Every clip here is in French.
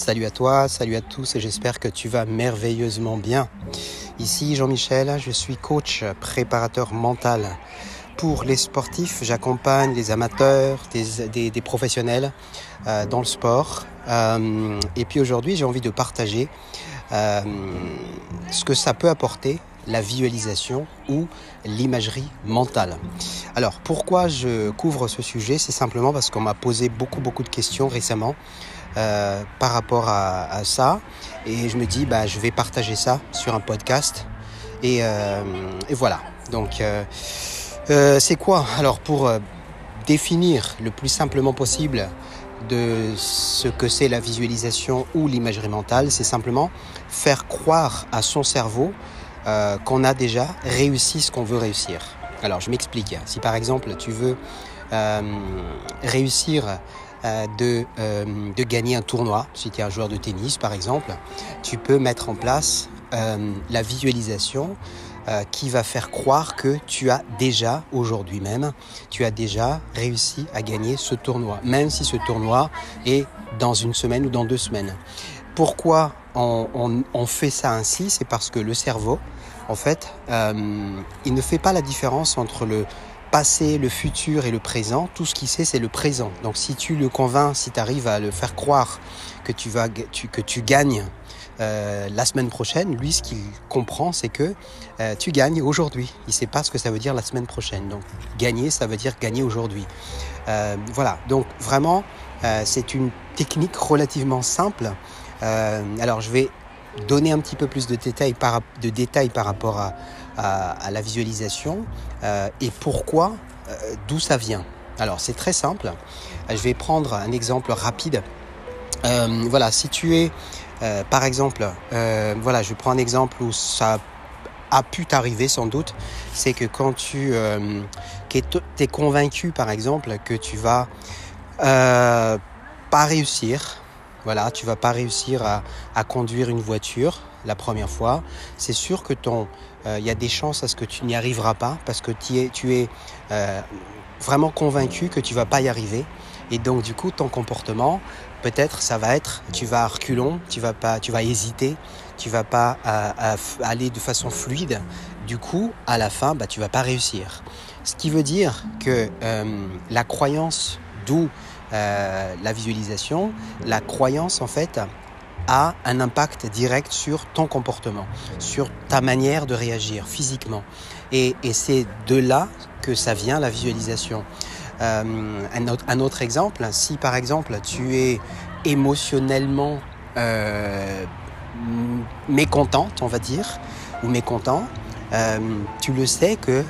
Salut à toi, salut à tous et j'espère que tu vas merveilleusement bien. Ici Jean-Michel, je suis coach préparateur mental pour les sportifs. J'accompagne les amateurs, des, professionnels euh, dans le sport. Euh, et puis aujourd'hui, j'ai envie de partager euh, ce que ça peut apporter la visualisation ou l'imagerie mentale. Alors pourquoi je couvre ce sujet? C'est simplement parce qu'on m'a posé beaucoup beaucoup de questions récemment euh, par rapport à, ça et je me dis bah je vais partager ça sur un podcast et, euh, voilà. Donc euh, c'est quoi? Alors pour définir le plus simplement possible de ce que c'est la visualisation ou l'imagerie mentale, c'est simplement faire croire à son cerveau euh, qu'on a déjà réussi ce qu'on veut réussir. Alors je m'explique. Si par exemple tu veux euh, réussir euh, de, de, gagner un tournoi, si tu es un joueur de tennis par exemple, tu peux mettre en place la visualisation qui va faire croire que tu as déjà, aujourd'hui même, tu as déjà réussi à gagner ce tournoi, même si ce tournoi est dans une semaine ou dans deux semaines. Pourquoi on, fait ça ainsi C'est parce que le cerveau, en fait, euh, il ne fait pas la différence entre le passé, le futur et le présent. Tout ce qu'il sait, c'est le présent. Donc si tu le convaincs, si tu arrives à le faire croire que tu, vas, que tu gagnes euh, la semaine prochaine, lui, ce qu'il comprend, c'est que euh, tu gagnes aujourd'hui. Il ne sait pas ce que ça veut dire la semaine prochaine. Donc, gagner, ça veut dire gagner aujourd'hui. voilà. Donc, vraiment, c'est une technique relativement simple euh, alors je vais donner un petit peu plus de détails par, rapport à, la visualisation euh, et pourquoi, euh, d'où ça vient. Alors c'est très simple. Je vais prendre un exemple rapide. voilà, si tu es, par exemple, voilà, je prends un exemple où ça a pu t'arriver sans doute, c'est que quand tu es convaincu, par exemple, que tu vas pas réussir, voilà, tu vas pas réussir à, conduire une voiture la première fois. C'est sûr que ton, euh, il y a des chances à ce que tu n'y arriveras pas parce que tu es, tu es euh, vraiment convaincu que tu vas pas y arriver. Et donc du coup, ton comportement, peut-être, ça va être, tu vas à reculons, tu vas pas, tu vas hésiter, tu vas pas euh, aller de façon fluide. Du coup, à la fin, bah, tu vas pas réussir. Ce qui veut dire que la croyance d'où euh, la visualisation, la croyance en fait a un impact direct sur ton comportement, sur ta manière de réagir physiquement. Et, c'est de là que ça vient la visualisation. Euh, un, autre, exemple, si par exemple tu es émotionnellement euh, mécontente, on va dire, ou mécontent, tu le sais que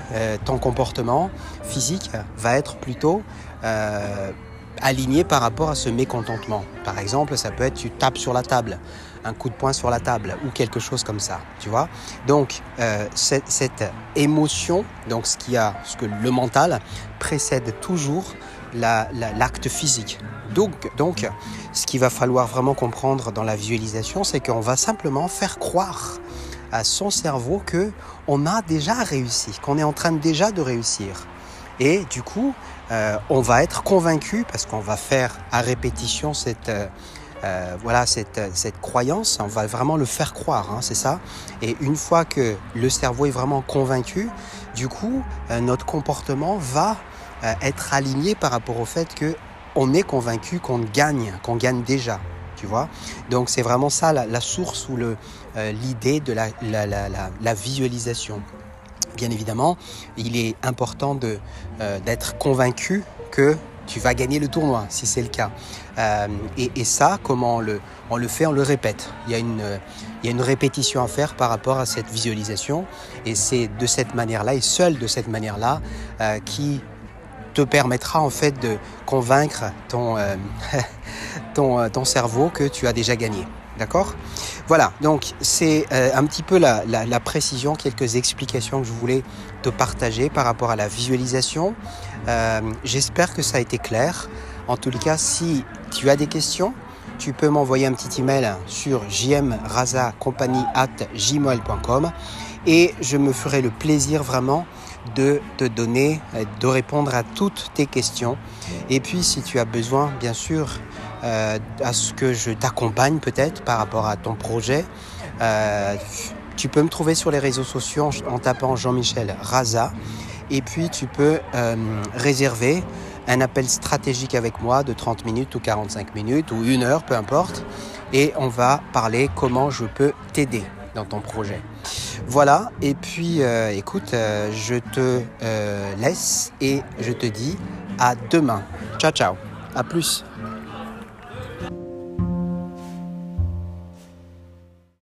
ton comportement physique va être plutôt aligné par rapport à ce mécontentement. Par exemple, ça peut être tu tapes sur la table, un coup de poing sur la table ou quelque chose comme ça, tu vois. Donc euh, cette, émotion, donc ce qui a, ce que le mental précède toujours l'acte physique. Donc, donc, ce qu'il va falloir vraiment comprendre dans la visualisation, c'est qu'on va simplement faire croire à son cerveau que on a déjà réussi, qu'on est en train déjà de réussir. Et du coup, euh, on va être convaincu parce qu'on va faire à répétition cette, euh, euh, voilà, cette, cette, croyance, on va vraiment le faire croire, hein, c'est ça. Et une fois que le cerveau est vraiment convaincu, du coup, notre comportement va être aligné par rapport au fait que on est convaincu qu'on gagne, qu'on gagne déjà. Tu vois Donc c'est vraiment ça la, source ou l'idée de la, la visualisation bien évidemment, il est important euh, d'être convaincu que tu vas gagner le tournoi, si c'est le cas. Euh, et, ça, comment on le, fait On le répète. Il y, a une, répétition à faire par rapport à cette visualisation. Et c'est de cette manière-là, et seul de cette manière-là, euh, qui te permettra en fait de convaincre ton, ton, ton cerveau que tu as déjà gagné. D'accord? Voilà, donc c'est euh, un petit peu la, précision, quelques explications que je voulais te partager par rapport à la visualisation. Euh, j'espère que ça a été clair. En tous les cas, si tu as des questions, tu peux m'envoyer un petit email sur jmrazacompagnie.gmail.com et je me ferai le plaisir vraiment de te donner, de répondre à toutes tes questions. Et puis si tu as besoin, bien sûr, euh, à ce que je t'accompagne peut-être par rapport à ton projet, euh, tu peux me trouver sur les réseaux sociaux en, tapant Jean-Michel Raza. Et puis tu peux euh, réserver un appel stratégique avec moi de 30 minutes ou 45 minutes ou une heure, peu importe. Et on va parler comment je peux t'aider dans ton projet. Voilà, et puis écoute, je te laisse et je te dis à demain. Ciao ciao, à plus.